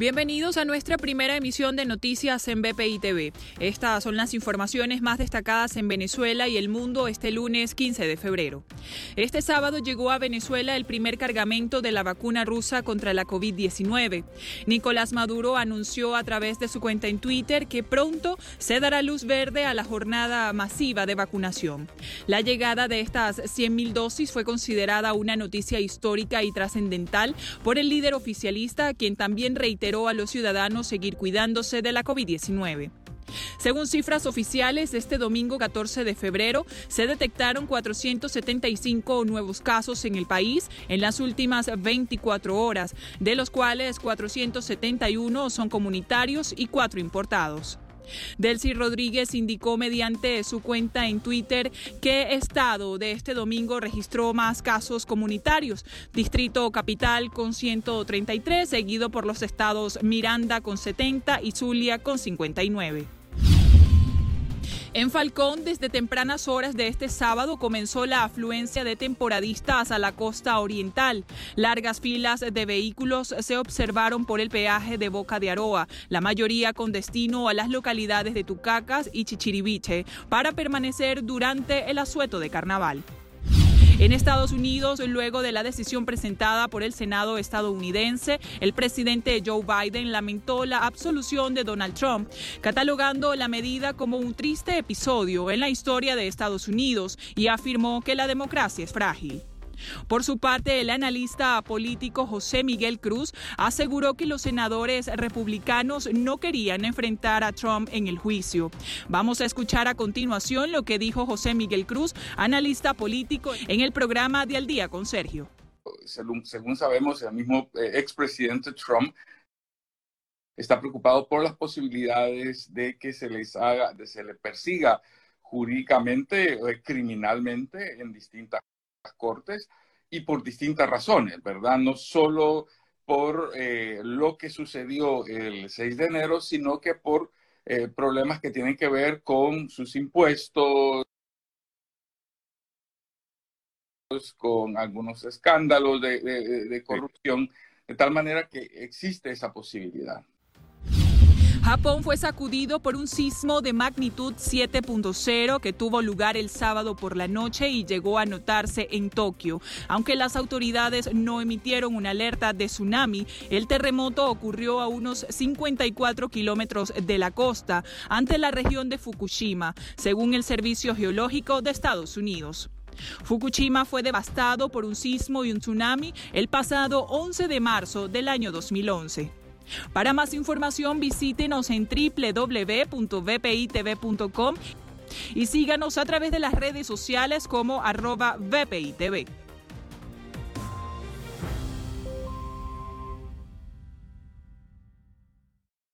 Bienvenidos a nuestra primera emisión de noticias en BPI TV. Estas son las informaciones más destacadas en Venezuela y el mundo este lunes 15 de febrero. Este sábado llegó a Venezuela el primer cargamento de la vacuna rusa contra la COVID-19. Nicolás Maduro anunció a través de su cuenta en Twitter que pronto se dará luz verde a la jornada masiva de vacunación. La llegada de estas 100.000 dosis fue considerada una noticia histórica y trascendental por el líder oficialista, quien también reiteró a los ciudadanos seguir cuidándose de la COVID-19. Según cifras oficiales, este domingo 14 de febrero se detectaron 475 nuevos casos en el país en las últimas 24 horas, de los cuales 471 son comunitarios y 4 importados. Delcy Rodríguez indicó mediante su cuenta en Twitter que estado de este domingo registró más casos comunitarios. Distrito Capital con 133, seguido por los estados Miranda con 70 y Zulia con 59. En Falcón, desde tempranas horas de este sábado comenzó la afluencia de temporadistas a la costa oriental. Largas filas de vehículos se observaron por el peaje de Boca de Aroa, la mayoría con destino a las localidades de Tucacas y Chichiriviche, para permanecer durante el asueto de carnaval. En Estados Unidos, luego de la decisión presentada por el Senado estadounidense, el presidente Joe Biden lamentó la absolución de Donald Trump, catalogando la medida como un triste episodio en la historia de Estados Unidos y afirmó que la democracia es frágil. Por su parte, el analista político José Miguel Cruz aseguró que los senadores republicanos no querían enfrentar a Trump en el juicio. Vamos a escuchar a continuación lo que dijo José Miguel Cruz, analista político, en el programa de Al Día con Sergio. Según, sabemos, el mismo eh, expresidente Trump está preocupado por las posibilidades de que se les haga, de se le persiga jurídicamente o criminalmente en distintas Cortes y por distintas razones, ¿verdad? No solo por eh, lo que sucedió el 6 de enero, sino que por eh, problemas que tienen que ver con sus impuestos, con algunos escándalos de corrupción, de tal manera que existe esa posibilidad. Japón fue sacudido por un sismo de magnitud 7.0 que tuvo lugar el sábado por la noche y llegó a notarse en Tokio. Aunque las autoridades no emitieron una alerta de tsunami, el terremoto ocurrió a unos 54 kilómetros de la costa, ante la región de Fukushima, según el Servicio Geológico de Estados Unidos. Fukushima fue devastado por un sismo y un tsunami el pasado 11 de marzo del año 2011. Para más información visítenos en www.vpitv.com y síganos a través de las redes sociales como arroba VPITV.